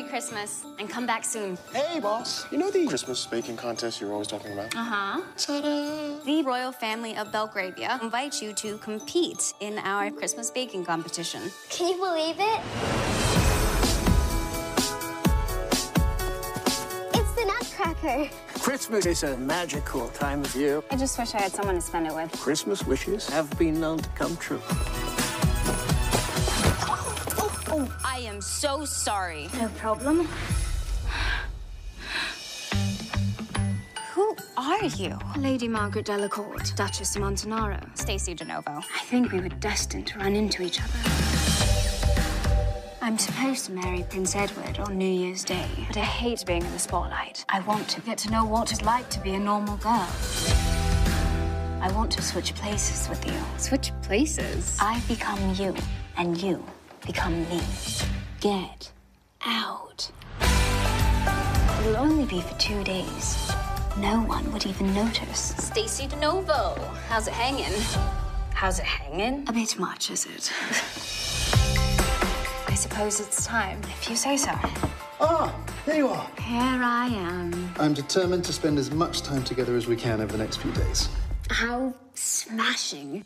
Merry Christmas and come back soon. Hey, boss. You know the Christmas baking contest you're always talking about? Uh huh. Ta-da! The royal family of Belgravia invites you to compete in our Christmas baking competition. Can you believe it? It's the Nutcracker. Christmas is a magical time of year. I just wish I had someone to spend it with. Christmas wishes have been known to come true. Oh, I am so sorry. No problem. Who are you? Lady Margaret Delacourt, Duchess of Montenaro. Stacy DeNovo. I think we were destined to run into each other. I'm supposed to marry Prince Edward on New Year's Day, but I hate being in the spotlight. I want to get to know what it's like to be a normal girl. I want to switch places with you. Switch places. I become you, and you become me. Get out. It'll only be for two days. No one would even notice. Stacy DeNovo. How's it hanging? How's it hanging? A bit much, is it? I suppose it's time, if you say so. Ah, there you are. Here I am. I'm determined to spend as much time together as we can over the next few days. How smashing.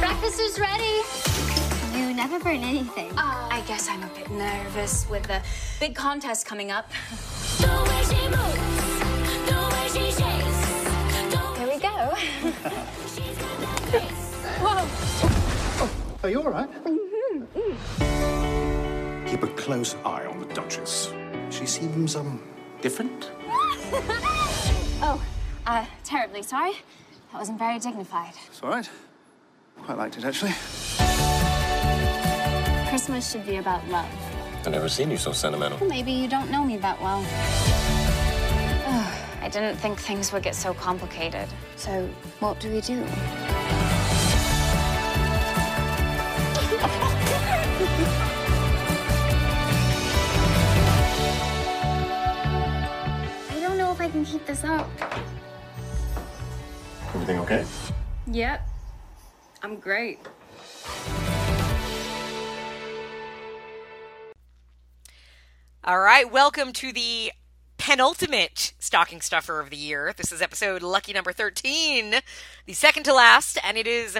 Breakfast is ready. You never burn anything. I guess I'm a bit nervous with the Big contest coming up. There we go. Whoa. Are you all right? Keep a close eye on the Duchess. She seems, um, different. Oh, uh, terribly sorry. That wasn't very dignified. It's all right. Quite liked it, actually. Christmas should be about love. I've never seen you so sentimental. Maybe you don't know me that well. I didn't think things would get so complicated. So, what do we do? I don't know if I can keep this up. Everything okay? Yep. I'm great. All right, welcome to the penultimate stocking stuffer of the year. This is episode lucky number 13, the second to last, and it is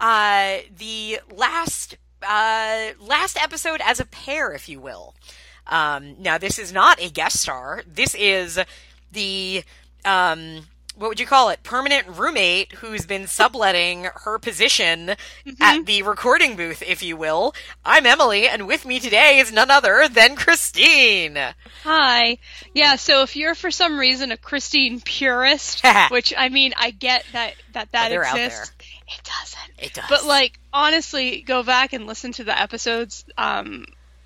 uh, the last uh, last episode as a pair, if you will. Um, now, this is not a guest star. This is the um, what would you call it? Permanent roommate who's been subletting her position at the recording booth, if you will. I'm Emily, and with me today is none other than Christine. Hi. Yeah, so if you're for some reason a Christine purist, which I mean, I get that that that They're out exists. It doesn't. It does. But like honestly, go back and listen to the episodes um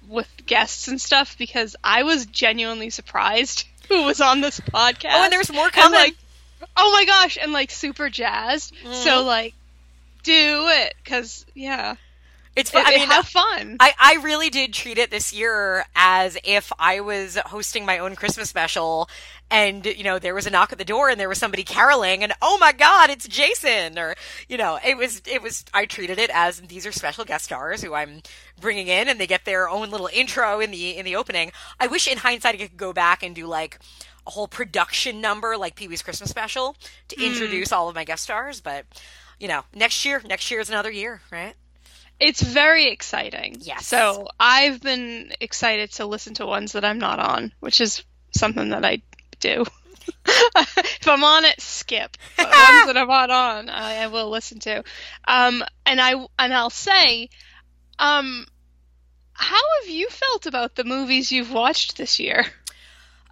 with guests and stuff because I was genuinely surprised who was on this podcast. Oh, and there's more And, coming. like, oh my gosh, and like super jazzed. Mm-hmm. So like, do it because yeah, it's fun. It- I mean, have fun. I, I really did treat it this year as if I was hosting my own Christmas special and, you know, there was a knock at the door and there was somebody caroling and, oh my God, it's Jason. Or, you know, it was, it was, I treated it as these are special guest stars who I'm bringing in and they get their own little intro in the, in the opening. I wish in hindsight I could go back and do like a whole production number like Pee Wee's Christmas special to Mm. introduce all of my guest stars. But, you know, next year, next year is another year, right? It's very exciting. Yes. So I've been excited to listen to ones that I'm not on, which is something that I do. if I'm on it, skip. But ones that I'm not on, I, I will listen to. Um, and I and I'll say, um, how have you felt about the movies you've watched this year?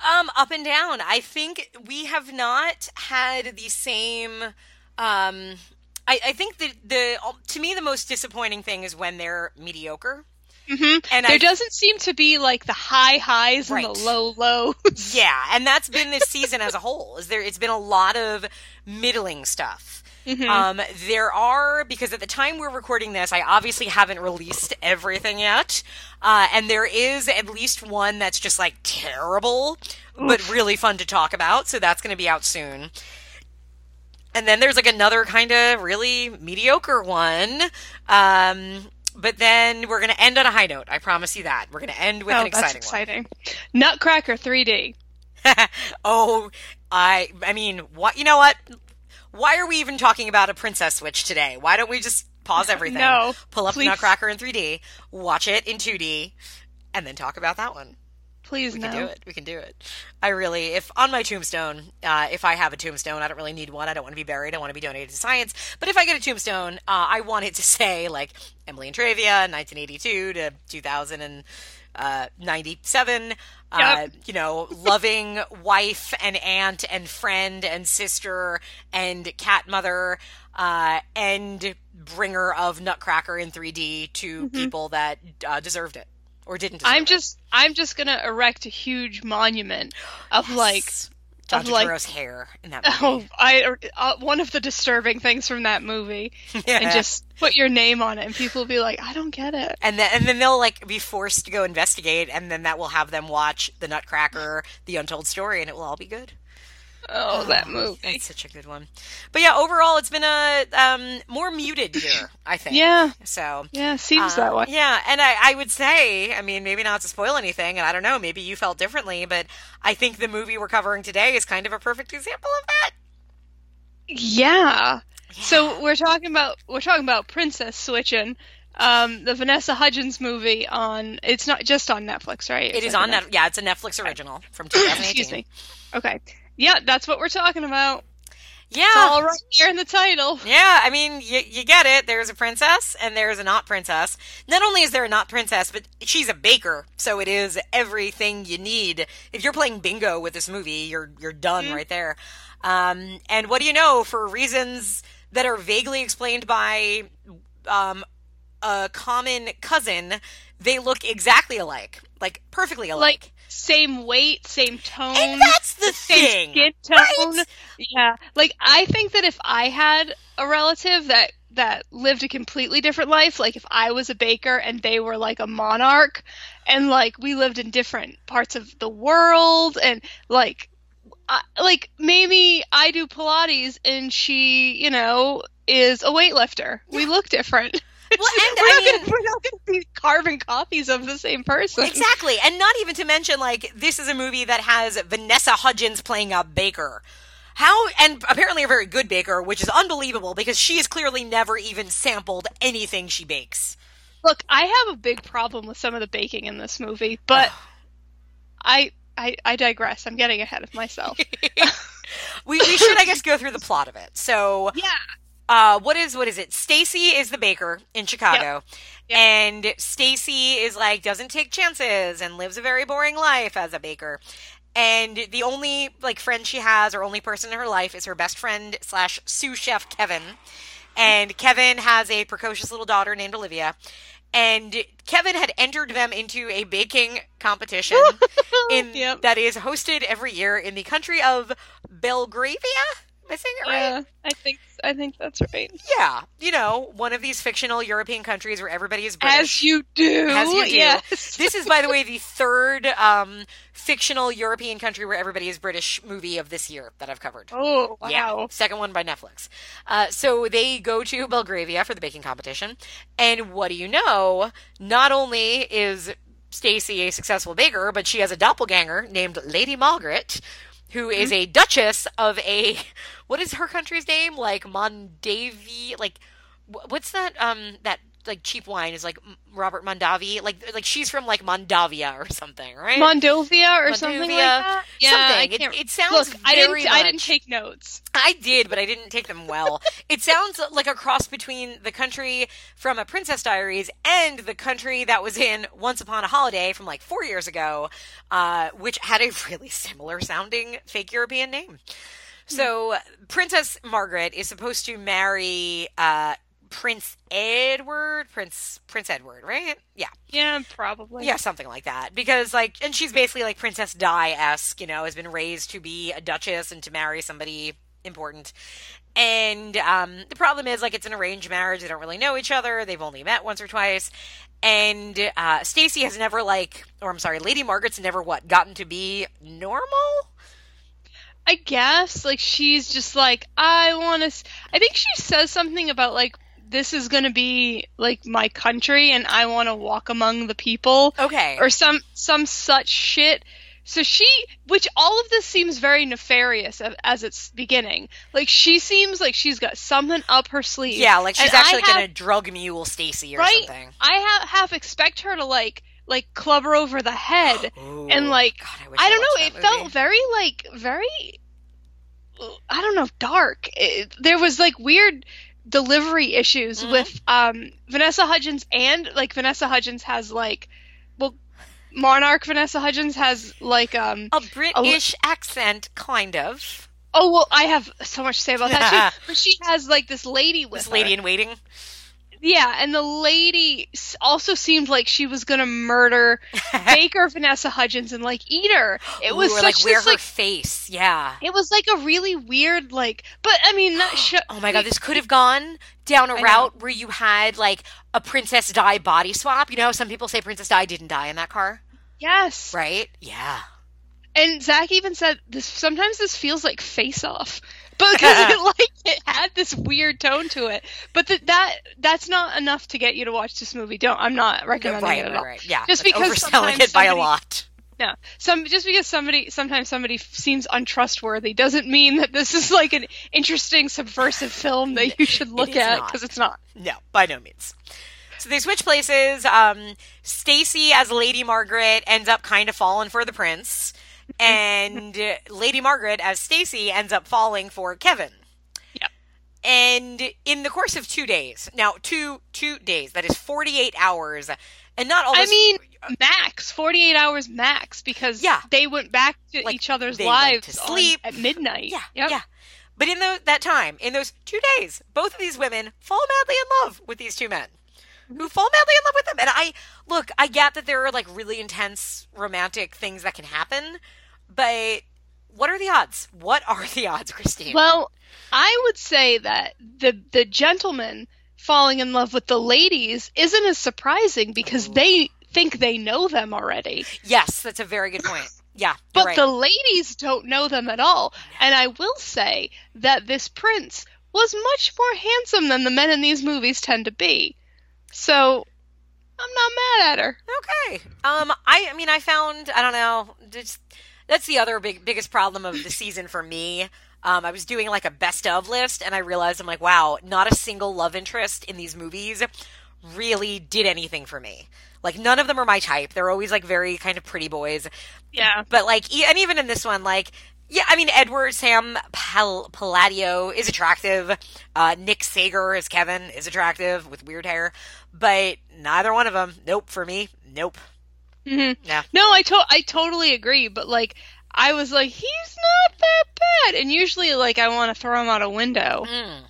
Um, up and down. I think we have not had the same. Um, I, I think that the to me the most disappointing thing is when they're mediocre. hmm And there I- doesn't seem to be like the high highs and the low lows. Yeah, and that's been this season as a whole. Is there? It's been a lot of middling stuff. Um, there are because at the time we're recording this, I obviously haven't released everything yet, uh, and there is at least one that's just like terrible, but really fun to talk about. So that's going to be out soon. And then there's like another kind of really mediocre one. Um, but then we're going to end on a high note. I promise you that. We're going to end with oh, an exciting, that's exciting. Nutcracker 3D. oh, I I mean, what you know what? Why are we even talking about a princess switch today? Why don't we just pause everything, No, pull up please. Nutcracker in 3D, watch it in 2D, and then talk about that one? Please We no. can do it. We can do it. I really, if on my tombstone, uh, if I have a tombstone, I don't really need one. I don't want to be buried. I want to be donated to science. But if I get a tombstone, uh, I want it to say like Emily and Travia, 1982 to 2097. Uh, Yep. you know, loving wife and aunt and friend and sister and cat mother uh, and bringer of Nutcracker in 3D to people that uh, deserved it or didn't. Deserve Mm-hmm. I'm it. just I'm just gonna erect a huge monument of like Of, like- hair in that movie. oh I uh, one of the disturbing things from that movie and just put your name on it and people will be like I don't get it. and then and then they'll like be forced to go investigate, and then that will have them watch the Nutcracker, the Untold Story, and it will all be good. Oh, that movie. It's such a good one. But yeah, overall, it's been a um, more muted year, I think. Yeah. So Yeah, seems uh, that way. Yeah, and I, I would say, I mean, maybe not to spoil anything, and I don't know, maybe you felt differently, but I think the movie we're covering today is kind of a perfect example of that. Yeah. So we're talking about we're talking about Princess Switching, um, the Vanessa Hudgens movie on. It's not just on Netflix, right? It It's like on a Net. Yeah, it's a Netflix original from 2018. Excuse me. Okay. Yeah, that's what we're talking about. Yeah. It's all right here in the title. Yeah, I mean, you, you get it. There's a princess and there's a not princess. Not only is there a not princess, but she's a baker, so it is everything you need. If you're playing bingo with this movie, you're you're done right there. Um, and what do you know? For reasons that are vaguely explained by um, a common cousin, they look exactly alike, like perfectly alike. Like same weight, same tone. and that's the same thing, skin tone. right? Yeah. Like I think that if I had a relative that that lived a completely different life, like if I was a baker and they were like a monarch and like we lived in different parts of the world and like I, like maybe I do pilates and she, you know, is a weightlifter. We look different. Well, and we're, I not mean- gonna, we're not going to be carving copies of the same person. Exactly. And not even to mention, like, this is a movie that has Vanessa Hudgens playing a baker. How, and apparently a very good baker, which is unbelievable because she has clearly never even sampled anything she bakes. Look, I have a big problem with some of the baking in this movie, but I, I I digress. I'm getting ahead of myself. We, we should, I guess, go through the plot of it. So, yeah. Uh, what is, what is it? Stacy is the baker in Chicago. Yep. And Stacy is like, doesn't take chances and lives a very boring life as a baker. And the only like friend she has, or only person in her life, is her best friend slash sous chef Kevin. And Kevin has a precocious little daughter named Olivia. And Kevin had entered them into a baking competition in Yep. that is hosted every year in the country of Belgravia. Am I saying it right? I think I think that's right. Yeah, you know, one of these fictional European countries where everybody is British. As you do. As you do. Yes. This is, by the way, the third um, fictional European country where everybody is British movie of this year that I've covered. Oh wow. Yeah, second one by Netflix. Uh, so they go to Belgravia for the baking competition, and what do you know? Not only is Stacy a successful baker, but she has a doppelganger named Lady Margaret, who is a duchess of a what is her country's name? Like Mondavi, like what's that? Um, that like cheap wine is like Robert Mondavi, like like she's from like Mondavia or something, right? Mondovia or something like that. Yeah, I something. It- can't. it sounds Look, I didn't. I didn't take notes. I did, but I didn't take them well. it sounds like a cross between the country from A Princess Diaries and the country that was in Once Upon a Holiday from like four years ago, uh, which had a really similar sounding fake European name. So, Princess Margaret is supposed to marry uh, Prince Edward, Prince Prince Edward, right? Yeah. Yeah, probably. Yeah, something like that. Because like, and she's basically like Princess Di esque, you know, has been raised to be a duchess and to marry somebody important. And um, the problem is like it's an arranged marriage. They don't really know each other. They've only met once or twice. And uh, Stacy has never like, or I'm sorry, Lady Margaret's never what gotten to be normal. I guess like she's just like I want to. I think she says something about like this is going to be like my country and I want to walk among the people. Okay. Or some some such shit. So she, which all of this seems very nefarious as, as it's beginning. Like she seems like she's got something up her sleeve. Yeah, like she's And actually have- gonna drug mule Stacy or right? something. I have half expect her to like like club her over the head Ooh, and like God, I, wish I don't know. It that felt very like very. I don't know, dark. It, there was like weird delivery issues Mm-hmm. with um, Vanessa Hudgens and like Vanessa Hudgens has like, well, Monarch Vanessa Hudgens has like um. a British accent, kind of. Oh well, I have so much to say about that too. But she has like this lady with This lady her. in waiting. Yeah, and the lady also seemed like she was gonna murder Baker Vanessa Hudgens and like eat her. It was Ooh, such like wear this her like face. Yeah. it was like a really weird like. But I mean, that sh- Oh my god, this could have gone down a I know. route where you had like a Princess Di body swap. You know, some people say Princess Di didn't die in that car, yes. right? Yeah. And Zach even said this. Sometimes this feels like Face Off, because it like it had this weird tone to it. But that that that's not enough to get you to watch this movie. Don't. I'm not recommending right, it at all. right. Yeah. Just because overselling it by a lot. No, some just because somebody sometimes somebody f- seems untrustworthy doesn't mean that this is like an interesting subversive film that you should look at because it's not. No, by no means. So they switch places. Um, Stacy as Lady Margaret ends up kind of falling for the prince, and Lady Margaret as Stacy ends up falling for Kevin. Yep. And in the course of two days, now two two days, that is forty eight hours, and not all. I mean, max forty eight hours max because Yeah. they went back to Like, each other's lives to on- sleep. at midnight. Yeah, Yep. yeah. But in tho- that time, in those two days, both of these women fall madly in love with these two men, who fall madly in love with them. And I look, I get that there are like really intense romantic things that can happen, but what are the odds? What are the odds, Christine? Well, I would say that the the gentleman falling in love with the ladies isn't as surprising because they think they know them already. yes, that's a very good point. Yeah, But right. the ladies don't know them at all. And I will say that this prince was much more handsome than the men in these movies tend to be. So I'm not mad at her. Okay. Um, I, I mean, I found, I don't know, just, that's the other big, biggest problem of the season for me. Um, I was doing like a best of list and I realized I'm like, wow, not a single love interest in these movies really did anything for me. Like none of them are my type. They're always like very kind of pretty boys. Yeah. But like, e- and even in this one, like, yeah, I mean, Edward Sam Pal- Palladino is attractive. Uh, Nick Sagar as Kevin is attractive with weird hair, but neither one of them. Nope for me. Nope. hmm Yeah. No, I to- I totally agree, but like I was like he's not that bad and usually like I want to throw him out a window. Mm.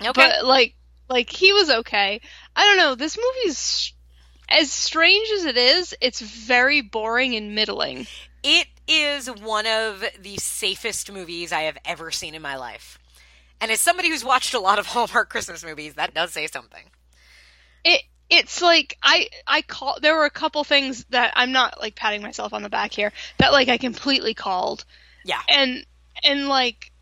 Okay. But like like he was okay. I don't know, this movie's as strange as it is, it's very boring and middling. It is one of the safest movies I have ever seen in my life. And as somebody who's watched a lot of Hallmark Christmas movies, that does say something. It it's like I I call there were a couple things that I'm not like patting myself on the back here that like I completely called. Yeah. And and like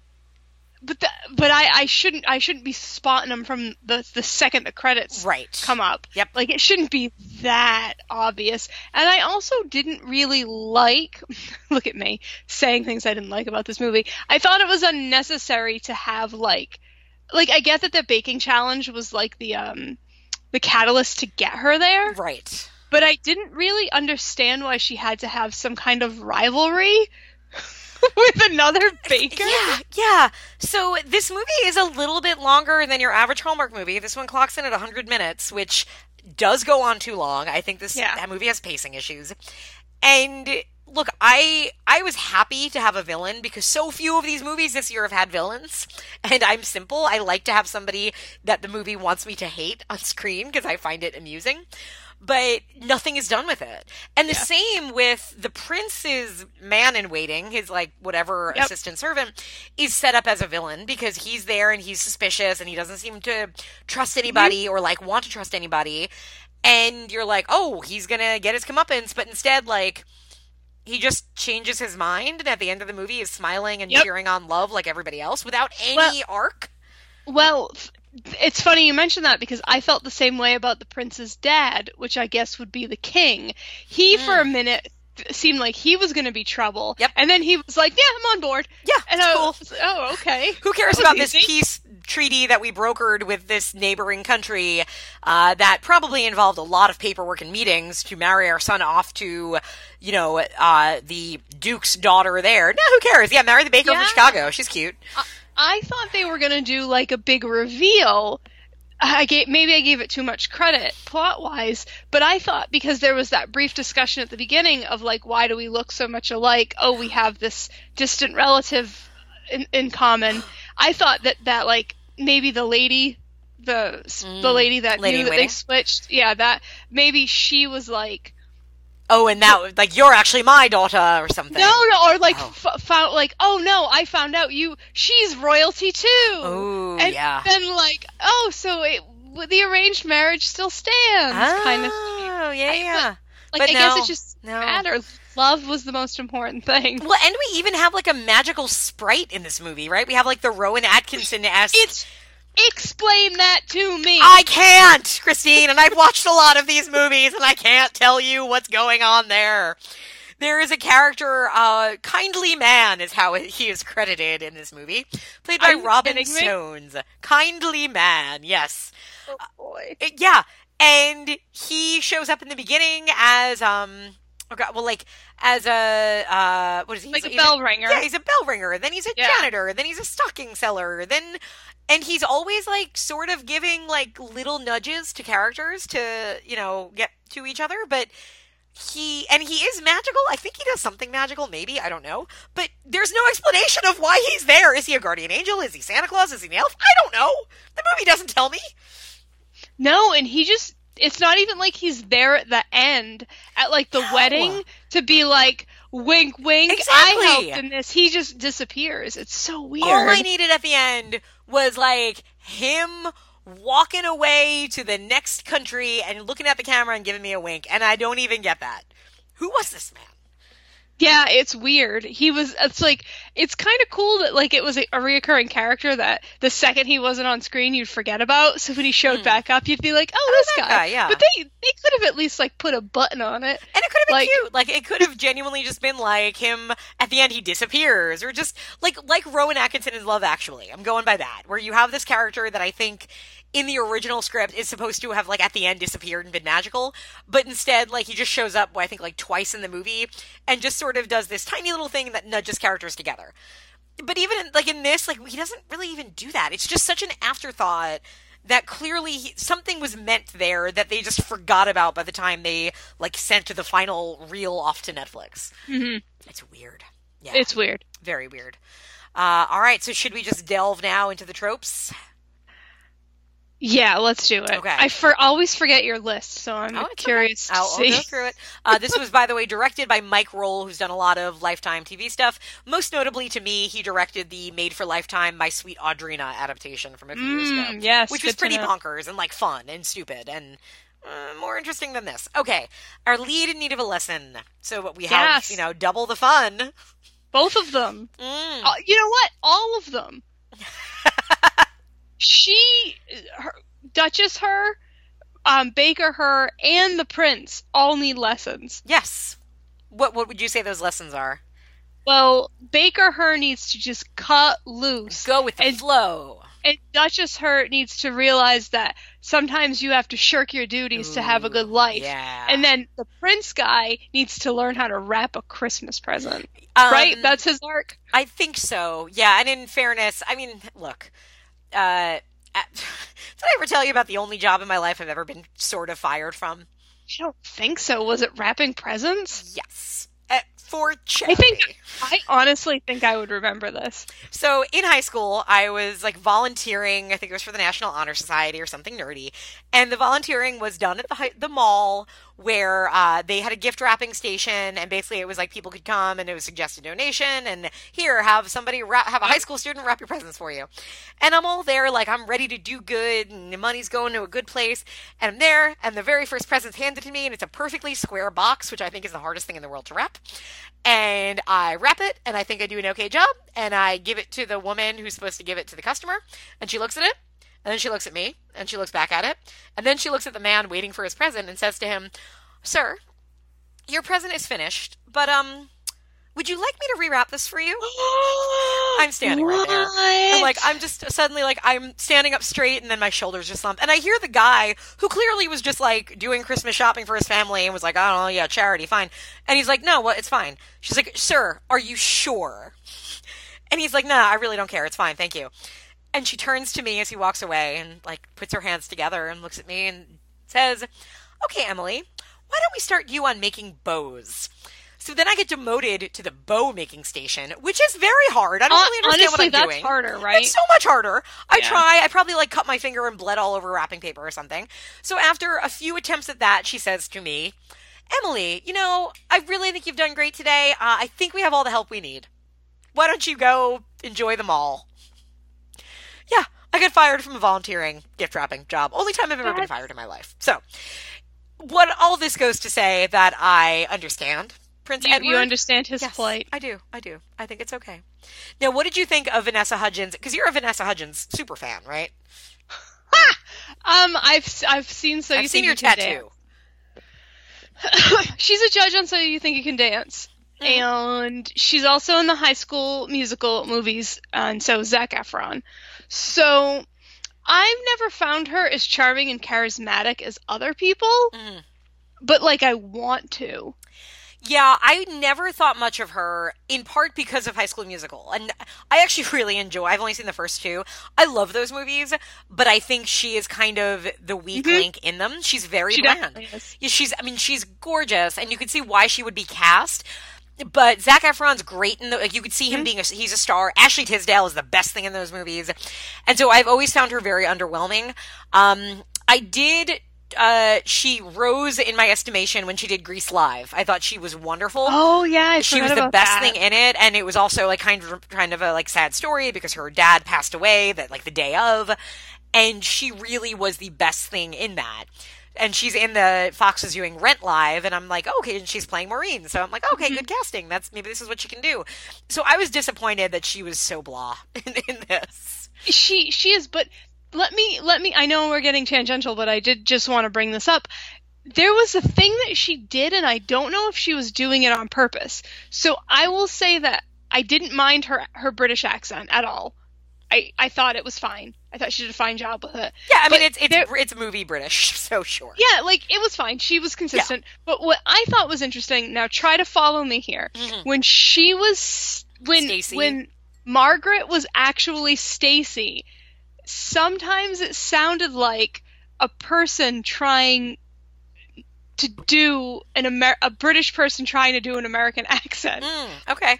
but the, but I, I shouldn't I shouldn't be spotting them from the the second the credits Right. come up. Yep. Like it shouldn't be that obvious. And I also didn't really like look at me saying things I didn't like about this movie. I thought it was unnecessary to have like like I get that the baking challenge was like the um the catalyst to get her there, Right. but I didn't really understand why she had to have some kind of rivalry with another baker. Yeah, yeah. So this movie is a little bit longer than your average Hallmark movie. This one clocks in at 100 minutes, which does go on too long. I think this Yeah. that movie has pacing issues. And look, I I was happy to have a villain because so few of these movies this year have had villains. And I'm simple. I like to have somebody that the movie wants me to hate on screen because I find it amusing. But nothing is done with it. And the same with the prince's man in waiting, his like whatever Yep. assistant servant, is set up as a villain because he's there and he's suspicious and he doesn't seem to trust mm-hmm. anybody or like want to trust anybody. And you're like, oh, he's gonna get his comeuppance, but instead, like, he just changes his mind and at the end of the movie is smiling and Yep. cheering on love like everybody else without any Well- arc. Well, it's funny you mentioned that because I felt the same way about the prince's dad, which I guess would be the king. He, for a minute, seemed like he was going to be trouble. Yep. And then he was like, "Yeah, I'm on board." Yeah, And it's I cool. was, oh, okay. Who cares about this peace treaty that we brokered with this neighboring country uh, that probably involved a lot of paperwork and meetings to marry our son off to, you know, uh, the Duke's daughter there? No, who cares? Yeah, marry the baker Yeah. from Chicago. She's cute. I thought they were going to do like a big reveal. I gave maybe I gave it too much credit plot wise, but I thought because there was that brief discussion at the beginning of like why do we look so much alike? Oh, we have this distant relative in, in common. I thought that that like maybe the lady the the lady that Mm. Lady knew that they switched, yeah, that maybe she was like Oh, and that, like, you're actually my daughter or something. no, no, or like Oh. f- found like, oh no, I found out you, she's royalty too. And yeah. then like, oh, so it, the arranged marriage still stands, kind of. Oh, yeah, yeah. Like but I guess no, it just no. mattered. Love was the most important thing. Well, and we even have like a magical sprite in this movie, right? We have like the Rowan Atkinson esque. It's explain that to me. I can't, Christine, and I've watched a lot of these movies, and I can't tell you what's going on there. There is a character, uh, Kindly Man is how he is credited in this movie, played by you Robin? Soans. Kindly Man, yes. oh boy. Uh, yeah, and he shows up in the beginning as um, oh god, well, like as a uh, what is he? Like He's a bell ringer. Yeah, he's a bell ringer. Then he's a Yeah. janitor. Then he's a stocking seller. Then, and he's always like sort of giving like little nudges to characters to you know get to each other, but. He and he is magical. I think he does something magical, maybe I don't know. But there's no explanation of why he's there. Is he a guardian angel? Is he Santa Claus? Is he an elf? I don't know. The movie doesn't tell me. No, and he just it's not even like he's there at the end at like the No. wedding to be like wink wink Exactly. I helped in this. He just disappears. It's so weird. All I needed at the end was like him walking away to the next country and looking at the camera and giving me a wink, and I don't even get that. Who was this man? Yeah, it's weird. He was. It's like it's kind of cool that like it was a, a reoccurring character that the second he wasn't on screen you'd forget about. So when he showed back up, you'd be like, "Oh, this Hmm. that guy." guy, yeah. But they they could have at least like put a button on it. And it could have been Like- cute. Like it could have genuinely just been like him at the end he disappears or just like like Rowan Atkinson in Love Actually. I'm going by that. Where you have this character that I think in the original script is supposed to have like at the end disappeared and been magical, but instead like he just shows up I think like twice in the movie and just sort of does this tiny little thing that nudges characters together. But even in, like in this like he doesn't really even do that. It's just such an afterthought that clearly he- something was meant there that they just forgot about by the time they like sent the final reel off to Netflix. hmm It's weird. Yeah, It's weird. very weird. Uh, all right, so should we just delve now into the tropes? Yeah, let's do it. Okay. I for always forget your list, so I'm Oh, curious okay. I'll, to I'll see. go through it. Uh, this was, by the way, directed by Mike Rohl, who's done a lot of Lifetime TV stuff. Most notably to me, he directed the Made for Lifetime My Sweet Audrina adaptation from a few years ago. Mm, yes, which was pretty bonkers and like fun and stupid and uh, more interesting than this. Okay, our lead in need of a lesson. So what we have, Yes. you know, double the fun. Both of them. Mm. Uh, you know what? All of them. she, her, Duchess, her, um, Baker, her, and the Prince all need lessons. Yes. What what would you say those lessons are? Well, Baker, her needs to just cut loose. Go with the And- flow. And Duchess, her needs to realize that sometimes you have to shirk your duties to have a good life. Yeah. And then the Prince guy needs to learn how to wrap a Christmas present. Um, right? That's his arc. I think so. Yeah, and in fairness, I mean, look, uh, at, did I ever tell you about the only job in my life I've ever been sort of fired from? I don't think so. Was it wrapping presents? Yes, for I think I honestly think I would remember this. So in high school, I was like volunteering. I think it was for the National Honor Society or something nerdy, and the volunteering was done at the the mall where uh, they had a gift wrapping station, and basically it was like people could come and it was suggested donation, and here have somebody wrap, have a high school student wrap your presents for you, and I'm all there like I'm ready to do good, and the money's going to a good place, and I'm there, and the very first present's handed to me, and it's a perfectly square box, which I think is the hardest thing in the world to wrap and I wrap it, and I think I do an okay job, and I give it to the woman who's supposed to give it to the customer, and she looks at it, And then she looks at me and she looks back at it. And then she looks at the man waiting for his present and says to him, Sir, your present is finished, but um would you like me to rewrap this for you? I'm standing right there. I'm like, I'm just suddenly like, I'm standing up straight and then my shoulders just slump. And I hear the guy who clearly was just like doing Christmas shopping for his family and was like, I don't know, yeah, charity, fine. And he's like, no, well, it's fine. She's like, sir, are you sure? And he's like, nah, I really don't care. It's fine. Thank you. And she turns to me as he walks away and like puts her hands together and looks at me and says, okay, Emily, why don't we start you on making bows? So then I get demoted to the bow making station, which is very hard. I don't really understand Honestly, what I'm that's doing. harder, right? It's so much harder. I Yeah. try. I probably like cut my finger and bled all over wrapping paper or something. So after a few attempts at that, she says to me, Emily, you know, I really think you've done great today. Uh, I think we have all the help we need. Why don't you go enjoy them all? Yeah, I got fired from a volunteering gift wrapping job. Only time I've ever been fired in my life. So, what all this goes to say that I understand Prince You, Edward. you understand his Yes, plight. I do. I do. I think it's okay. Now, what did you think of Vanessa Hudgens? Because you're a Vanessa Hudgens super fan, right? Um, I've I've seen so you I've seen think your you tattoo. she's a judge on So You Think You Can Dance, Mm-hmm. and she's also in the High School Musical movies, and so is Zac Efron. So I've never found her as charming and charismatic as other people, Mm. but like I want to. Yeah, I never thought much of her, in part because of High School Musical. And I actually really enjoy, I've only seen the first two. I love those movies, but I think she is kind of the weak link in them. She's very Mm-hmm. She bland. Yeah, she's, I mean, she's gorgeous, and you can see why she would be cast. But Zac Efron's great in the, like, you could see him Mm-hmm. being a, he's a star. Ashley Tisdale is the best thing in those movies. And so I've always found her very underwhelming. Um, I did, uh, she rose in my estimation when she did Grease Live. I thought she was wonderful Oh yeah, I she was the best that. thing in it and it was also like kind of kind of a like sad story because her dad passed away that like the day of and she really was the best thing in that and she's in the Fox is doing Rent Live, and I'm like, okay, and she's playing Maureen, so I'm like, okay, Mm-hmm. good casting. That's maybe this is what she can do. So I was disappointed that she was so blah in, in this. she she is but let me let me i know we're getting tangential but i did just want to bring this up there was a thing that she did and i don't know if she was doing it on purpose so i will say that i didn't mind her her british accent at all i i thought it was fine i thought she did a fine job with it Yeah, I mean But it's it's there- it's movie British, so sure. yeah, like it was fine. She was consistent. But what I thought was interesting, now try to follow me here. Mm-hmm. When she was when Stacy. when Margaret was actually Stacy, sometimes it sounded like a person trying to do an Amer- a British person trying to do an American accent. Mm, okay.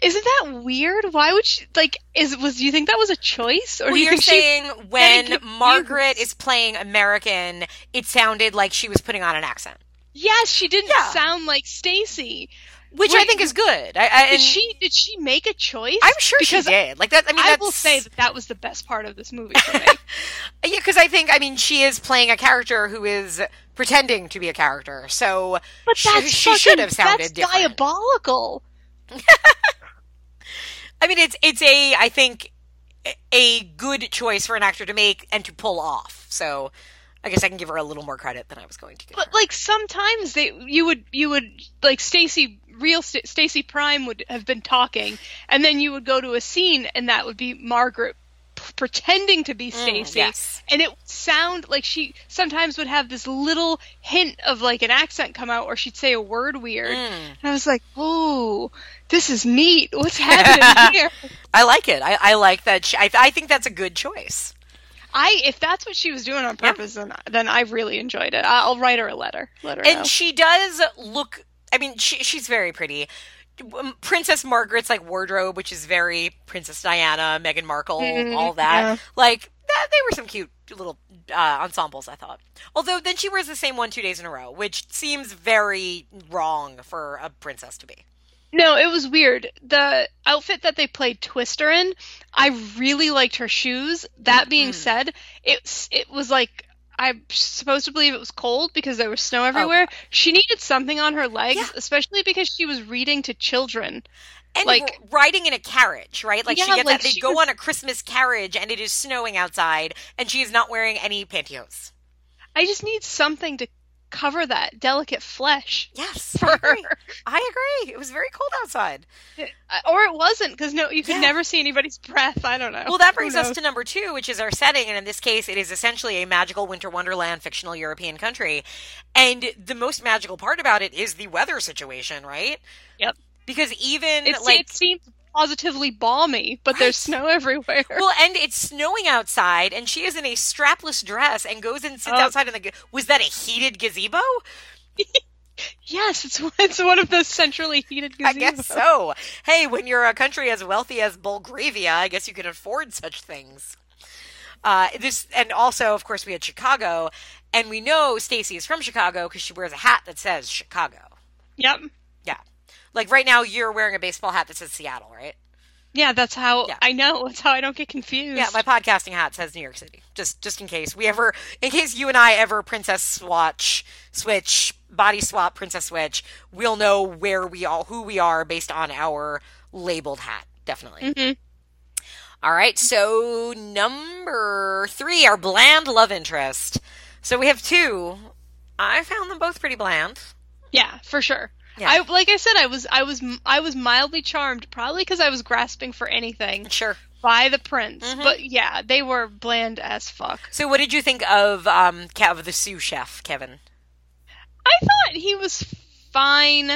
Isn't that weird? Why would she like is was do you think that was a choice or Well, do you she saying when. Margaret is playing American, it sounded like she was putting on an accent, Yes, she didn't Yeah. sound like Stacy. Which I think is good. I, I, Did she did she make a choice? I'm sure because she did. Like that. I mean, I will say that that was the best part of this movie for me. yeah, because I think I mean she is playing a character who is pretending to be a character, so But she, that's she fucking, should have sounded that's different. diabolical. I mean, it's it's a I think a- a good choice for an actor to make and to pull off. So I guess I can give her a little more credit than I was going to give But her. like sometimes they you would you would like Stacy real St- Stacy Prime would have been talking and then you would go to a scene and that would be Margaret p- pretending to be Stacy Mm, yes. and it would sound like she sometimes would have this little hint of like an accent come out or she'd say a word weird Mm. and I was like oh this is neat what's happening here I like it. I, I like that. She, I, I think that's a good choice. I if that's what she was doing on purpose then then I really enjoyed it I'll write her a letter let her And know. she does look. I mean, she, she's very pretty. Um, Princess Margaret's like wardrobe, which is very Princess Diana, Meghan Markle, all that. yeah. Like that, they were some cute little uh, ensembles. I thought. Although then she wears the same one two days in a row, which seems very wrong for a princess to be. No, it was weird. The outfit that they played Twister in, I really liked her shoes. That being said, it's it was like I'm supposed to believe it was cold because there was snow everywhere. Oh. She needed something on her legs, Yeah. especially because she was reading to children. And Like- riding in a carriage, right? Like she gets like that they go was- on a Christmas carriage and it is snowing outside and she is not wearing any pantyhose. I just need something to cover that delicate flesh. Yes, For I agree. her. I agree. It was very cold outside. Uh, Or it wasn't, because no, you could Yeah. never see anybody's breath. I don't know. Well, that brings us to number two, which is our setting, and in this case, it is essentially a magical winter wonderland, fictional European country. And the most magical part about it is the weather situation, right? Yep. Because even It's, like it seems positively balmy, but there's Right. snow everywhere. Well, and it's snowing outside, and she is in a strapless dress and goes and sits Oh. outside in the. Was that a heated gazebo? yes, it's it's one of those centrally heated I guess so. Hey, when you're a country as wealthy as Bulgaria, I guess you can afford such things. Uh, this, and also, of course, we had Chicago, and we know Stacy is from Chicago because she wears a hat that says Chicago. Yep. Yeah, like right now, you're wearing a baseball hat that says Seattle, right? Yeah, that's how Yeah. I know. That's how I don't get confused. Yeah, my podcasting hat says New York City. Just just in case we ever in case you and I ever princess swatch switch body swap princess switch, we'll know where we all who we are based on our labeled hat. Definitely. Mhm. All right, so number 3 our bland love interest. So we have two. I found them both pretty bland. Yeah, for sure. Yeah. I like I said, I was I was I was mildly charmed, probably because I was grasping for anything Sure. by the prince. Mm-hmm. But yeah, they were bland as fuck. So what did you think of um Kev the sous chef, Kevin? I thought he was fine.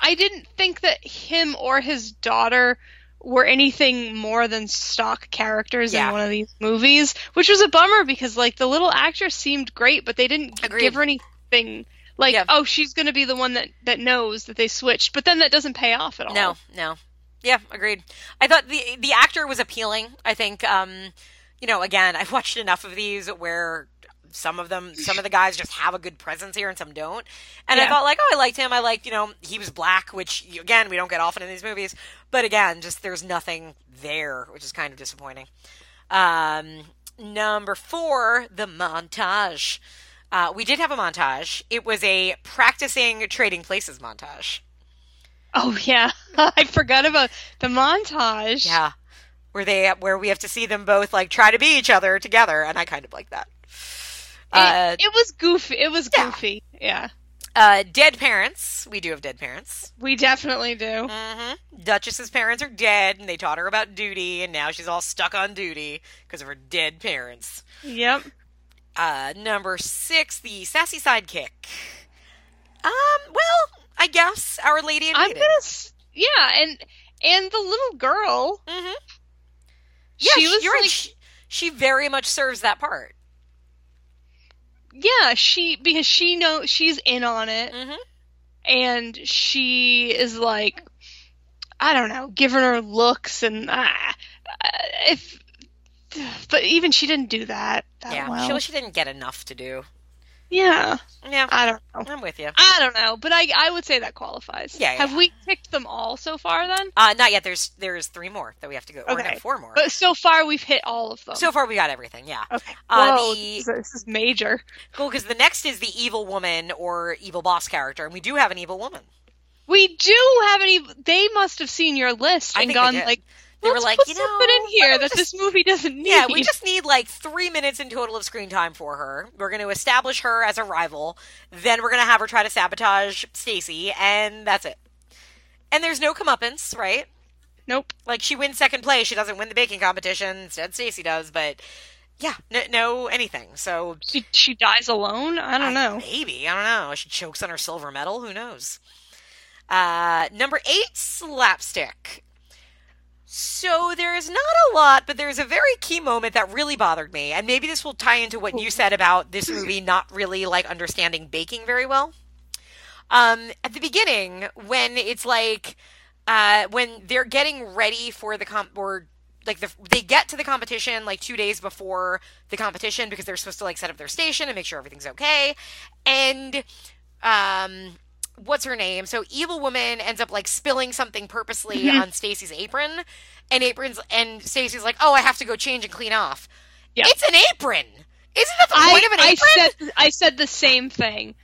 I didn't think that him or his daughter were anything more than stock characters Yeah. in one of these movies, which was a bummer because like the little actress seemed great, but they didn't Agreed. give her anything like Yeah. oh she's going to be the one that that knows that they switched, but then that doesn't pay off at all. No, no. Yeah, agreed. I thought the the actor was appealing. I think um you know, again, I've watched enough of these where some of them some of the guys just have a good presence here and some don't. And I Yeah. thought like, oh, I liked him. I liked, you know, he was black, which again, we don't get often in these movies. But again, just there's nothing there, which is kind of disappointing. Um number 4, the montage. Uh, we did have a montage. It was a practicing trading places montage. Oh yeah, I forgot about the montage. Yeah, where they where we have to see them both like try to be each other together, and I kind of like that. Uh, it, it was goofy. It was yeah. goofy. Yeah, uh, dead parents. We do have dead parents. we definitely do. hmm Duchess's parents are dead, and they taught her about duty, and now she's all stuck on duty because of her dead parents. Yep. Uh, number six, the sassy sidekick. Um, well, I guess Our Lady I'm gonna. Yeah, and and the little girl. Mm-hmm. Yeah, she was you're right. She, she very much serves that part. yeah, she because she knows she's in on it, Mhm. and she is like, I don't know, giving her looks and ah, uh, if. But even she didn't do that that Yeah, well. she, she didn't get enough to do. yeah, Yeah, I don't know. I'm with you. I don't know, but I I would say that qualifies. Yeah, Have we picked them all so far then? Uh, not yet. There's there's three more that we have to go. Or no, Okay. four more. But so far we've hit all of them. so far we got everything. Yeah. okay. Uh, Whoa, the- this, is, major. Cool. Because the next is the evil woman or evil boss character, and we do have an evil woman. We do have any. They must have seen your list and gone like. They were like, you know, put in here that just- this movie doesn't need. Yeah, we just need like three minutes in total of screen time for her. We're going to establish her as a rival. Then we're going to have her try to sabotage Stacy, and that's it. And there's no comeuppance, right? Nope. Like she wins second place, she doesn't win the baking competition. Instead, Stacy does. But yeah, no, no anything. So She she dies alone. I don't know. Maybe I don't know. She chokes on her silver medal. Who knows? Uh, number eight, slapstick. So there is not a lot, but there's a very key moment that really bothered me, and maybe this will tie into what you said about this movie not really like understanding baking very well. Um, at the beginning, when it's like, uh, when they're getting ready for the comp or like the, they get to the competition like two days before the competition because they're supposed to like set up their station and make sure everything's okay, and um, what's her name? So evil woman ends up like spilling something purposely mm-hmm. on Stacy's apron, and aprons and Stacy's like, "Oh, I have to go change and clean off." Yeah. It's an apron. Isn't that the point I, of an I apron? said I said the same thing.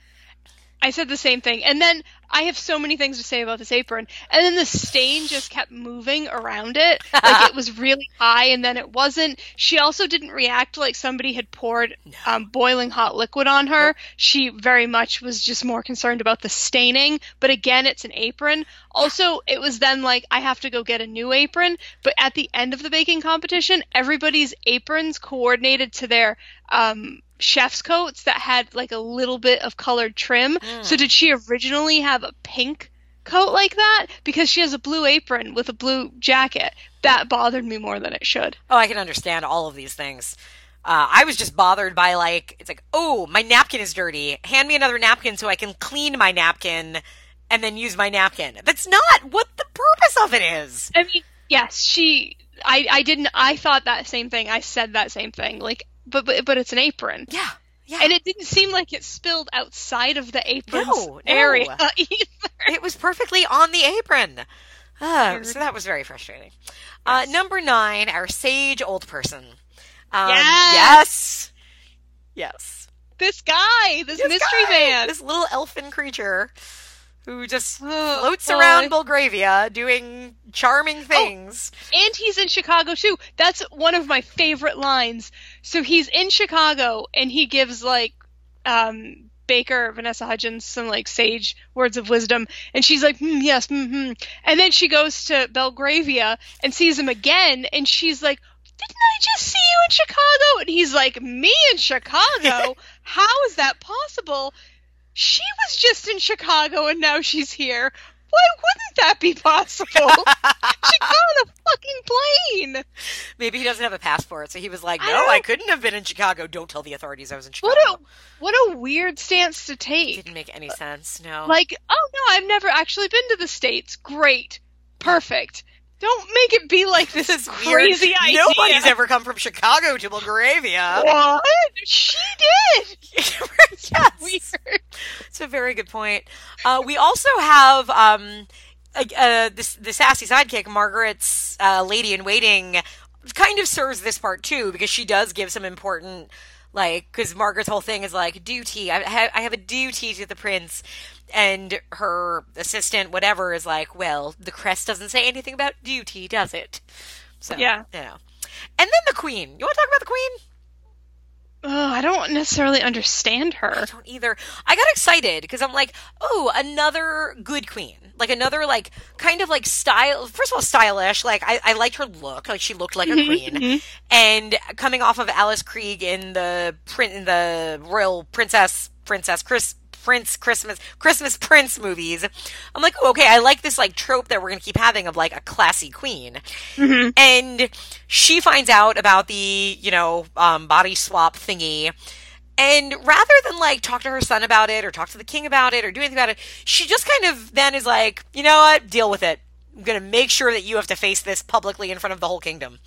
I said the same thing, and then I have so many things to say about this apron, and then the stain just kept moving around it, like it was really high, and then it wasn't. She also didn't react like somebody had poured um, boiling hot liquid on her. She very much was just more concerned about the staining. But again, it's an apron. Also, it was then like I have to go get a new apron. But at the end of the baking competition, everybody's aprons coordinated to their um, chef's coats that had like a little bit of colored trim. So did she originally have a pink coat like that? Because she has a blue apron with a blue jacket. That bothered me more than it should. Oh, I can understand all of these things. Uh, I was just bothered by like it's like, oh, my napkin is dirty. Hand me another napkin so I can clean my napkin and then use my napkin. That's not what the purpose of it is. I mean, yes, she. I I didn't. I thought that same thing. I said that same thing. Like, but but but it's an apron. Yeah, yeah. And it didn't seem like it spilled outside of the apron No, no. area either. it was perfectly on the apron. Uh, so that was very frustrating. Uh, number nine, our sage old person. Um, Yes! yes. Yes. This guy, this, This mystery guy, man. This little elfin creature who just Oh, floats boy. around Belgravia doing charming Oh. things. And he's in Chicago too. That's one of my favorite lines. So he's in Chicago and he gives like um Baker, Vanessa Hudgens, some like sage words of wisdom, and she's like, hmm, "Yes, hmm." And then she goes to Belgravia and sees him again, and she's like, "Didn't I just see you in Chicago?" And he's like, "Me in Chicago? How is that possible? She was just in Chicago and now she's here. Why wouldn't that be possible? she got on a fucking plane. Maybe he doesn't have a passport, so he was like, "No, don't- I couldn't have been in Chicago. Don't tell the authorities I was in Chicago." What a what a weird stance to take. Didn't make any sense. No. Like, oh no, I've never actually been to the states. Great, perfect. Don't make it be like this, This is weird. crazy idea. Nobody's ever come from Chicago to Belgravia. What? She did. yes. Weird. It's a very good point. Uh, we also have um, uh, this the sassy sidekick, Margaret's uh, lady in waiting, kind of serves this part too because she does give some important. Like, because Margaret's whole thing is like duty. I have, I have a duty to the prince, and her assistant, whatever, is like, well, the crest doesn't say anything about duty, does it? So, Yeah. you know. And then the queen. You want to talk about the queen? Oh, I don't necessarily understand her. I don't either. I got excited because I'm like, oh, another good queen. Like another like kind of like style. First of all, stylish. Like I, I liked her look. Like she looked like a mm-hmm, queen. Mm-hmm. And coming off of Alice Krige in the print in the Royal Princess Princess Chris Prince Christmas Christmas Prince movies, I'm like, oh, okay, I like this like trope that we're gonna keep having of like a classy queen. And she finds out about the you know um, body swap thingy. And rather than like talk to her son about it or talk to the king about it or do anything about it, she just kind of then is like, you know what, deal with it. I'm going to make sure that you have to face this publicly in front of the whole kingdom.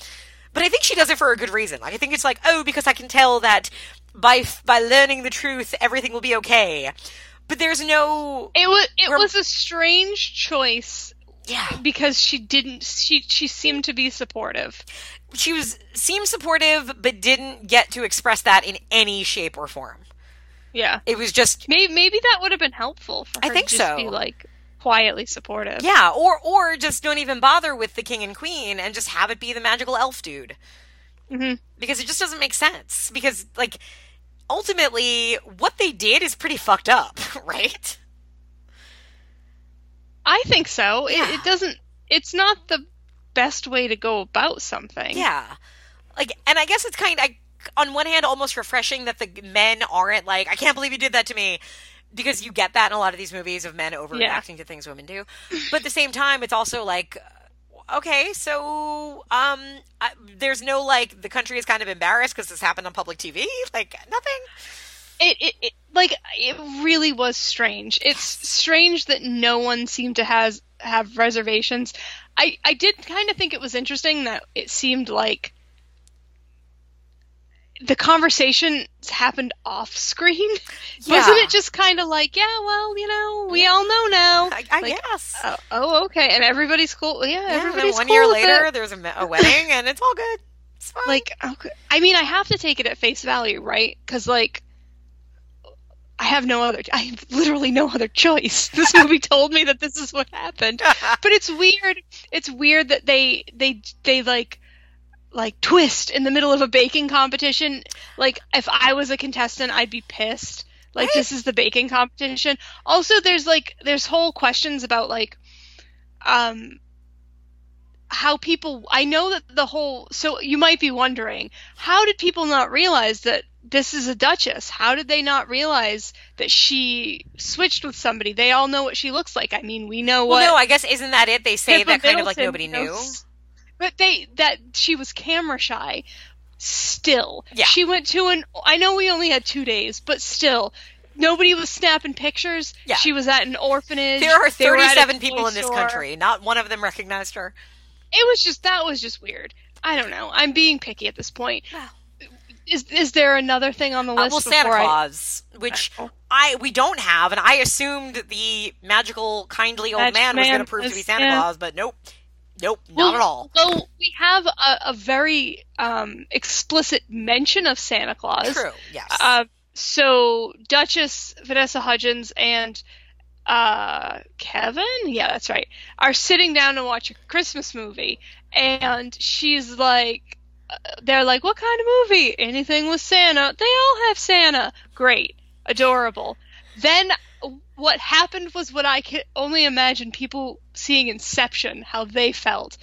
But I think she does it for a good reason. Like I think it's like, oh, because I can tell that by by learning the truth, everything will be okay. But there's no It was it Rem- was a strange choice yeah. because she didn't she she seemed to be supportive. She was seemed supportive, but didn't get to express that in any shape or form. Yeah. It was just Maybe maybe that would have been helpful for I think to just so. be like quietly supportive. Yeah, or or just don't even bother with the king and queen and just have it be the magical elf dude. hmm Because it just doesn't make sense. Because like ultimately what they did is pretty fucked up, right? I think so. Yeah. It, it doesn't. It's not the best way to go about something. Yeah. Like and I guess it's kind of on one hand almost refreshing that the men aren't like I can't believe you did that to me. Because you get that in a lot of these movies of men overreacting to things women do. But at the same time, it's also like, okay, so um, I, there's no like the country is kind of embarrassed because this happened on public TV. Like nothing. It, it, it like it really was strange. It's strange that no one seemed to has have reservations. I I did kind of think it was interesting that it seemed like the conversation happened off screen. Yeah. Wasn't it just kind of like, yeah, well, you know, we all know now. I, I Like, guess. Oh, oh, okay, and everybody's cool. Yeah, yeah, and then everybody's one cool year later, it. there's a, a wedding, and it's all good. It's fine. like okay, I mean I have to take it at face value, right? Cuz like I have no other I have literally no other choice. This movie told me that this is what happened. But it's weird. It's weird that they they they like like twist in the middle of a baking competition. Like if I was a contestant, I'd be pissed. Like this is the baking competition. Also there's like there's whole questions about like um how people I know that the whole so you might be wondering how did people not realize that this is a duchess how did they not realize that she switched with somebody they all know what she looks like I mean we know what well, no, I guess isn't that it? They say Pippa that kind of like Middleton nobody knew. knows. But they that she was camera shy. Still, Yeah. she went to an. I know we only had two days, but still, nobody was snapping pictures. Yeah. she was at an orphanage. There are They were at a 37 people in this store. country. Not one of them recognized her. It was just that was just weird. I don't know. I'm being picky at this point. Is is there another thing on the Uh, list well, Santa before I? Claus, which I we don't have, and I assumed the magical, kindly old Magic man, was going to prove to be Santa yeah. Claus, but nope, nope, Well, not at all. Well, we have a, a very um, explicit mention of Santa Claus. True, yes. Uh, so Duchess, Vanessa Hudgens, and uh, Kevin, yeah, that's right, are sitting down to watch a Christmas movie, and she's like, uh, they're like, "What kind of movie? Anything with Santa? They all have Santa. Great, adorable." Then what happened was what I could only imagine people seeing Inception how they felt.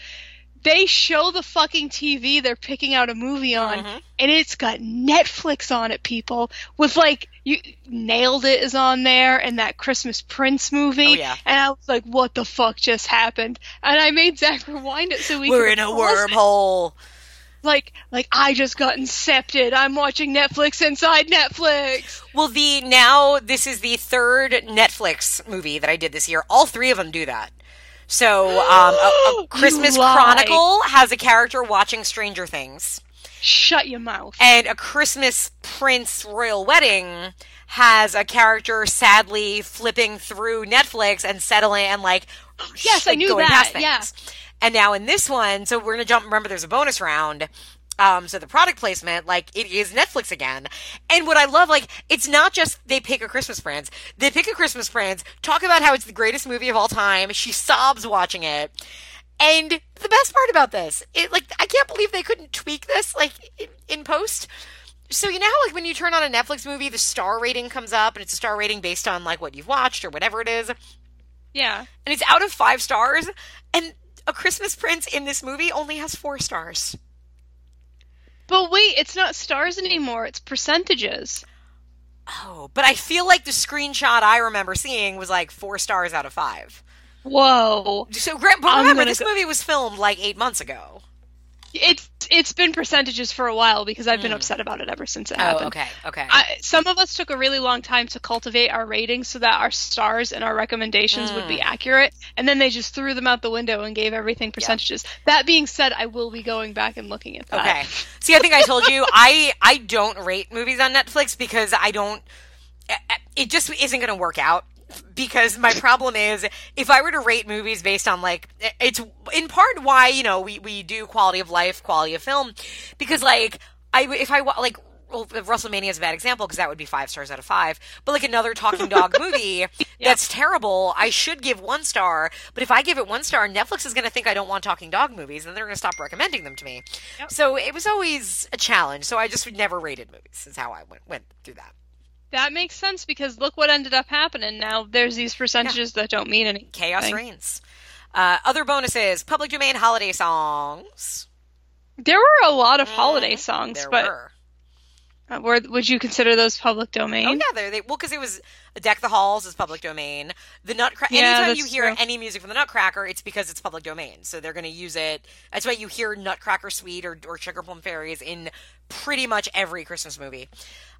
They show the fucking TV they're picking out a movie on, Mm-hmm. and it's got Netflix on it, people. With like, you nailed it is on there, and that Christmas Prince movie. Oh, yeah. And I was like, what the fuck just happened? And I made Zach rewind it so we We're in a wormhole. it. Like, like I just got incepted. I'm watching Netflix inside Netflix. Well, the now this is the third Netflix movie that I did this year. All three of them do that. So, um, a, a Christmas. Chronicle has a character watching Stranger Things. Shut your mouth. And a Christmas Prince Royal Wedding has a character sadly flipping through Netflix and settling and like Yes, I knew that, Yes. yeah. And now in this one, so we're gonna jump. Remember, there's a bonus round. Um, so the product placement, like it is Netflix again. And what I love, like, it's not just they pick a Christmas Prince. They pick a Christmas Prince, talk about how it's the greatest movie of all time. She sobs watching it. And the best part about this, it like I can't believe they couldn't tweak this like in, in post. So you know how like when you turn on a Netflix movie, the star rating comes up, and it's a star rating based on like what you've watched or whatever it is, Yeah. and it's out of five stars. And a Christmas Prince in this movie only has four stars. But wait, it's not stars anymore. It's percentages. Oh, but I feel like the screenshot I remember seeing was like four stars out of five. Whoa. So, but remember, this go- movie was filmed like eight months ago. It's it's been percentages for a while because I've been hmm. upset about it ever since it oh, happened. okay, okay. I, some of us took a really long time to cultivate our ratings so that our stars and our recommendations would be hmm. accurate, and then they just threw them out the window and gave everything percentages. That being said, I will be going back and looking at that. Okay. See, I think I told you I I don't rate movies on Netflix because I don't. It just isn't going to work out. Because my problem is, if I were to rate movies based on like, it's in part why you know we we do quality of life, quality of film, because like I if I like. Well, WrestleMania is a bad example because that would be five stars out of five. But like another Talking Dog movie that's terrible, I should give one star. But if I give it one star, Netflix is going to think I don't want Talking Dog movies, and they're going to stop recommending them to me. So it was always a challenge. So I just never rated movies. Is how I went went through that. That makes sense because look what ended up happening. Now there's these percentages that don't mean anything. Chaos reigns. Uh, other bonuses: public domain holiday songs. There were a lot of holiday songs, There but were. uh, were, would you consider those public domain? Oh yeah, they they well because it was Deck the Halls is public domain. The Nutcracker. Yeah, anytime you hear true. any music from the Nutcracker, it's because it's public domain. So they're going to use it. That's why you hear Nutcracker Suite or or Sugar Plum Fairies in pretty much every Christmas movie.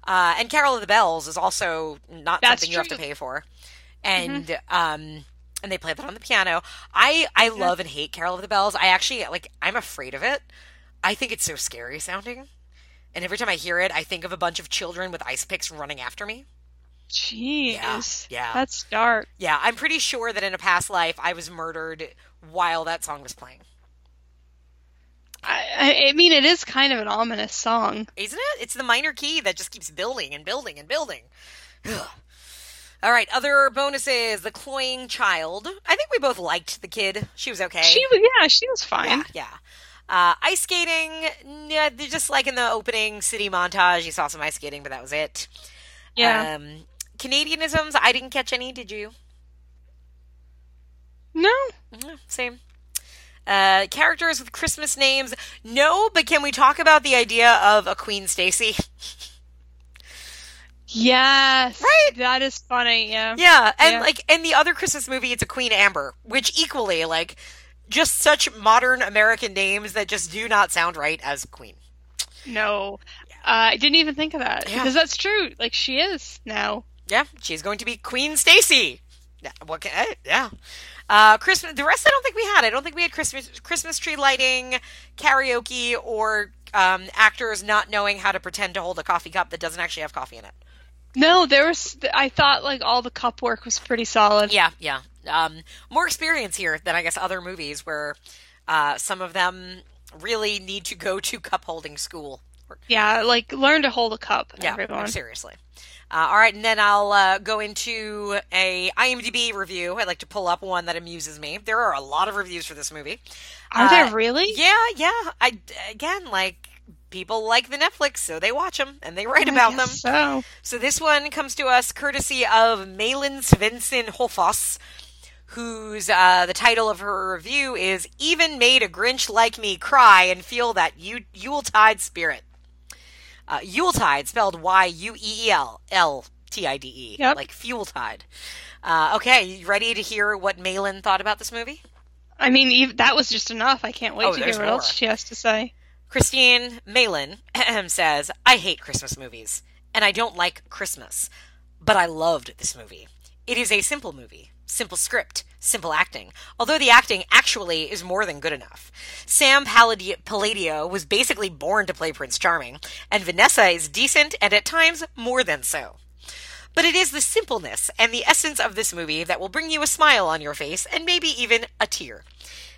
Uh, and Carol of the Bells is also not That's something you have to. Mm-hmm. pay for. And um and they play that on the piano. I I love and hate Carol of the Bells. I actually like I'm afraid of it. I think it's so scary sounding. And every time I hear it, I think of a bunch of children with ice picks running after me. Jeez, yeah. that's dark. Yeah, I'm pretty sure that in a past life I was murdered while that song was playing. I, I mean, it is kind of an ominous song. Isn't it? It's the minor key that just keeps building and building and building. All right, other bonuses. The cloying child. I think we both liked the kid. She was okay. She was, yeah, she was fine. Yeah, yeah. Uh, ice skating, yeah, just like in the opening city montage, you saw some ice skating, but that was it. Yeah. Um, Canadianisms, I didn't catch any. Did you? No. Yeah, same. Uh, characters with Christmas names, no. But can we talk about the idea of a Queen Stacy? Yes. Right? That is funny, yeah. Yeah, and Yeah. like in the other Christmas movie, it's a Queen Amber, which equally like just such modern American names that just do not sound right as Queen. No. Uh, I didn't even think of that. Yeah. Because that's true. Like, she is now. Yeah, she's going to be Queen Stacy. What? Can, eh, yeah. Uh, Christmas. The rest, I don't think we had. I don't think we had Christmas Christmas tree lighting, karaoke, or um, actors not knowing how to pretend to hold a coffee cup that doesn't actually have coffee in it. No, there was. I thought, like, all the cup work was pretty solid. Yeah, yeah. Um, more experience here than I guess other movies where uh, some of them really need to go to cup holding school. Yeah, like, learn to hold a cup, Yeah, everyone. seriously. Uh, all right, and then I'll uh, go into a IMDb review. I'd like to pull up one that amuses me. There are a lot of reviews for this movie. Are Uh, there really? Yeah, yeah. I again like people like the Netflix, so they watch them and they write I about them. So. So this one comes to us courtesy of Malin Svensson Hofoss, whose uh, the title of her review is "Even Made a Grinch Like Me Cry and Feel That U- Yuletide Spirit." Uh, Yuletide spelled Y U E E L L T I D E, Yep. like fuel tide. Uh, okay, you ready to hear what Malin thought about this movie? I mean, that was just enough. I can't wait Oh, to hear what more. else she has to say. Christine Malin says, I hate Christmas movies, and I don't like Christmas, but I loved this movie. It is a simple movie, simple script, simple acting, although the acting actually is more than good enough. Sam Palladio, was basically born to play Prince Charming, and Vanessa is decent and at times more than so. But it is the simpleness and the essence of this movie that will bring you a smile on your face and maybe even a tear.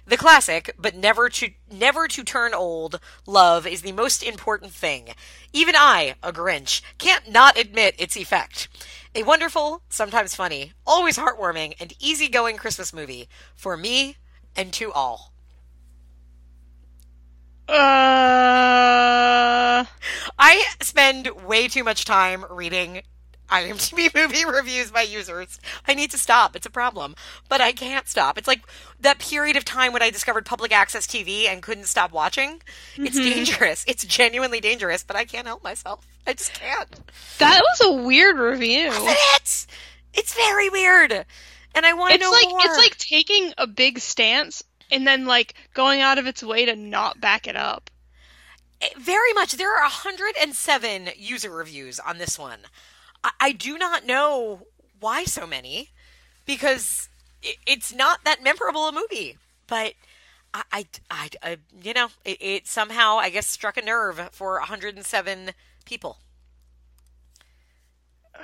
The classic, but never to never to turn old, love is the most important thing. Even I, a Grinch, can't not admit its effect. A wonderful, sometimes funny, always heartwarming, and easygoing Christmas movie for me and to all. Uh, I spend way too much time reading IMDb movie reviews by users. I need to stop. It's a problem. But I can't stop. It's like that period of time when I discovered public access TV and couldn't stop watching. It's dangerous. It's genuinely dangerous, but I can't help myself. I just can't. that was a weird review. It? It's very weird. And I want to know like more. it's like taking a big stance and then like going out of its way to not back it up. Eh, very much. There are 107 user reviews on this one. I, I do not know why so many, because it, it's not that memorable a movie. But I, I, I, you know, it, it somehow, I guess, struck a nerve for 107 people.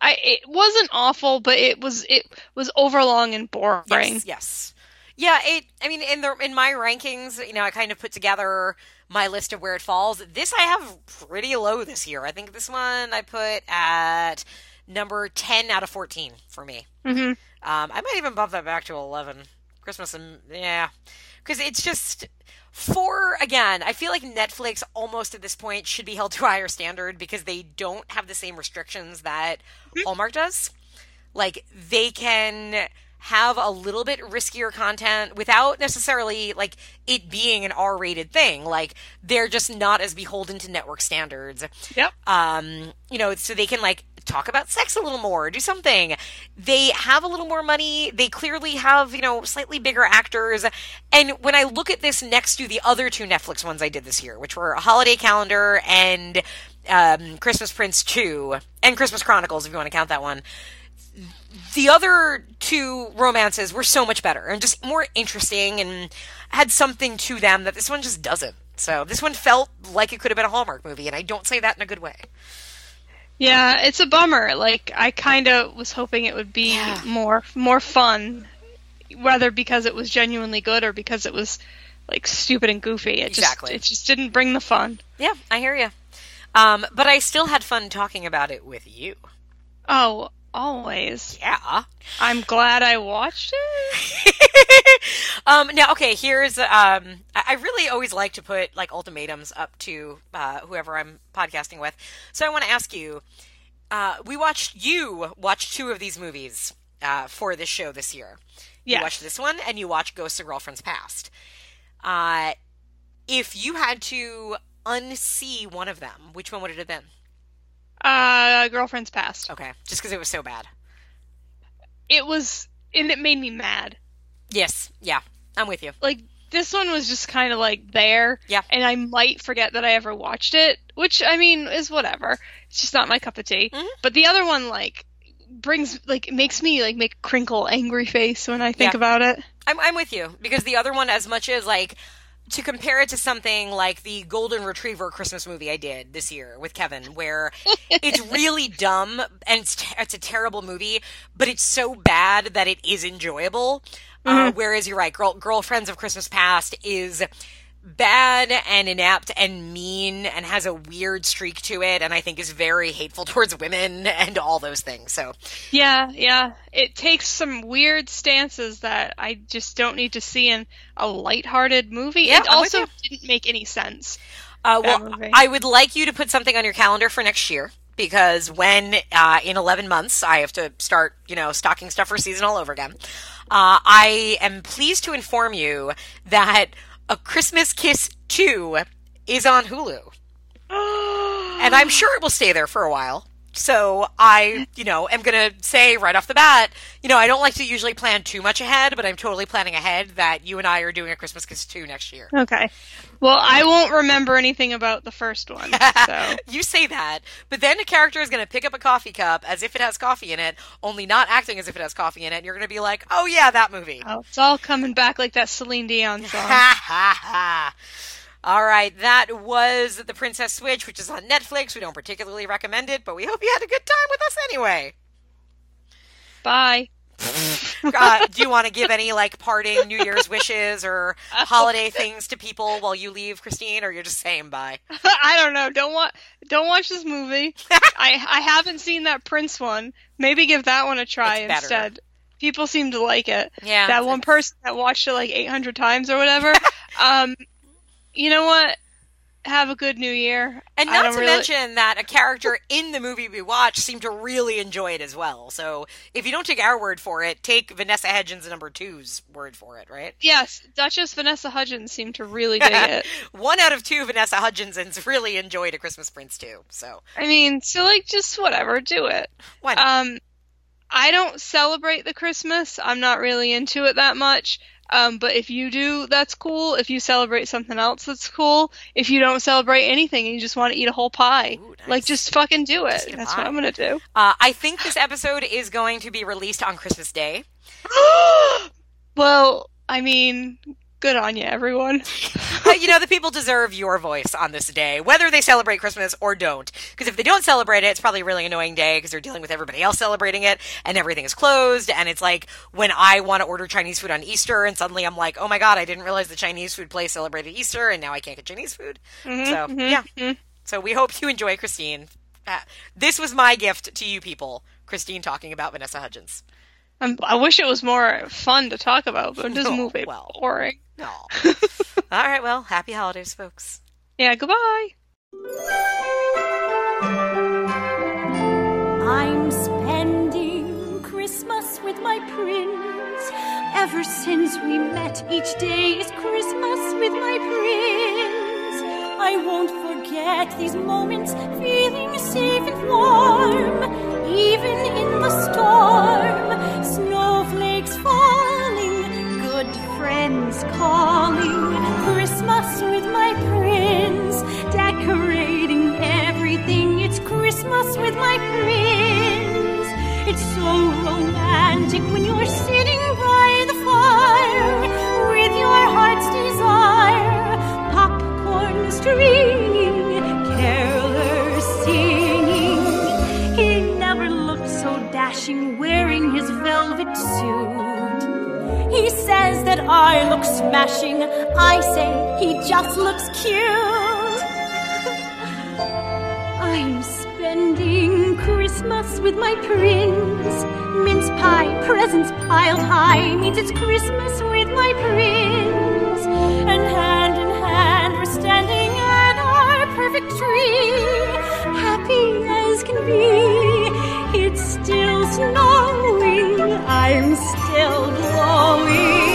I it wasn't awful, but it was it was overlong and boring. Yes, yes. Yeah, it I mean in the in my rankings, you know, I kind of put together my list of where it falls. This I have pretty low this year. I think this one I put at number 10 out of 14 for me. Mhm. Um I might even bump that back to 11. Christmas and yeah. Cuz it's just for again, I feel like Netflix almost at this point should be held to a higher standard because they don't have the same restrictions that Hallmark does like they can have a little bit riskier content without necessarily like it being an R-rated thing. Like they're just not as beholden to network standards. Yep. Um, you know, so they can like talk about sex a little more, do something. They have a little more money. They clearly have, you know, slightly bigger actors. And when I look at this next to the other two Netflix ones I did this year, which were a holiday calendar and um, Christmas Prince 2 and Christmas Chronicles, if you want to count that one the other two romances were so much better and just more interesting and had something to them that this one just doesn't. So this one felt like it could have been a Hallmark movie, and I don't say that in a good way. Yeah, it's a bummer. Like I kind of was hoping it would be Yeah. more more fun, whether because it was genuinely good or because it was like stupid and goofy. It Exactly. just it just didn't bring the fun. Yeah, I hear you. Um, but I still had fun talking about it with you. Oh, always. Yeah. I'm glad I watched it. um, now, okay, here's um, I really always like to put like ultimatums up to uh, whoever I'm podcasting with. So I want to ask you. Uh, we watched you watch two of these movies uh, for this show this year. You watched this one, and you watched Ghosts of Girlfriends Past. Uh, if you had to unsee one of them, which one would it have been? Uh, girlfriend's past. Okay, just because it was so bad. It was, and it made me mad. Yes, yeah, I'm with you. Like this one was just kind of like there. Yeah. And I might forget that I ever watched it, which I mean is whatever. It's just not my cup of tea. Mm-hmm. But the other one like brings like makes me like make crinkle angry face when I think Yeah. about it. I'm, I'm with you because the other one, as much as like to compare it to something like the Golden Retriever Christmas movie I did this year with Kevin, where it's really dumb and it's, it's a terrible movie, but it's so bad that it is enjoyable. Uh, whereas you're right, Girl, Girlfriends of Christmas Past is bad and inept and mean and has a weird streak to it, and I think is very hateful towards women and all those things. So Yeah, yeah. It takes some weird stances that I just don't need to see in a lighthearted movie. Yeah, it also didn't make any sense. Uh, well. I would like you to put something on your calendar for next year because when uh, in 11 months I have to start, you know, stocking stuff for season all over again. Uh, I am pleased to inform you that A Christmas Kiss 2 is on Hulu. and I'm sure it will stay there for a while. So I, you know, am going to say right off the bat, you know, I don't like to usually plan too much ahead, but I'm totally planning ahead that you and I are doing a Christmas Kiss 2 next year. Okay. Well, I won't remember anything about the first one. So You say that, but then a character is going to pick up a coffee cup as if it has coffee in it, only not acting as if it has coffee in it, and you're going to be like, oh yeah, that movie. oh, it's all coming back like that Celine Dion song. Ha ha ha. All right, that was The Princess Switch, which is on Netflix. We don't particularly recommend it, but we hope you had a good time with us anyway. Bye. Uh, do you want to give any like parting New Year's wishes or holiday things to people while you leave, Christine, or you're just saying bye? I don't know. Don't want. Don't watch this movie. I I haven't seen that Prince one. Maybe give that one a try It's better. instead. People seem to like it. Yeah, That one person that watched it like 800 times or whatever. um, you know what? Have a good New Year. And not to really- mention that a character in the movie we watched seemed to really enjoy it as well. So if you don't take our word for it, take Vanessa Hudgens number two's word for it, right? Yes, Duchess Vanessa Hudgens seemed to really dig it. One out of two Vanessa Hudgensons really enjoyed A Christmas Prince too. So I mean, so like just whatever, do it. why not? Um, I don't celebrate the Christmas. I'm not really into it that much. Um, but if you do, that's cool. If you celebrate something else, that's cool. If you don't celebrate anything and you just want to eat a whole pie, Ooh, nice. like just fucking do it. That's pie. what I'm gonna do. Uh, I think this episode is going to be released on Christmas Day. well, I mean, good on you, everyone. You know, the people deserve your voice on this day, whether they celebrate Christmas or don't. Because if they don't celebrate it, it's probably a really annoying day because they're dealing with everybody else celebrating it and everything is closed. And it's like when I want to order Chinese food on Easter and suddenly I'm like, oh my God, I didn't realize the Chinese food place celebrated Easter and now I can't get Chinese food. Mm-hmm, so, mm-hmm, yeah. Mm-hmm. So we hope you enjoy Christine. Uh, this was my gift to you people, Christine talking about Vanessa Hudgens. I'm, I wish it was more fun to talk about, but this No, movie well. boring. No. All right, well, happy holidays, folks. Yeah, goodbye. I'm spending Christmas with my prince. Ever since we met, each day is Christmas with my prince. I won't forget these moments, feeling safe and warm, even in the storm. Snowflakes friends calling. Christmas with my prince, decorating everything. It's Christmas with my prince. It's so romantic when you're sitting by the fire with your heart's desire. Popcorn streaming, carolers singing. He never looked so dashing wearing his velvet suit. He says that I look smashing. I say he just looks cute. I'm spending Christmas with my prince. Mince pie, presents piled high means it's Christmas with my prince. And hand in hand, we're standing at our perfect tree, happy as can be. Still snowing, I'm still glowing.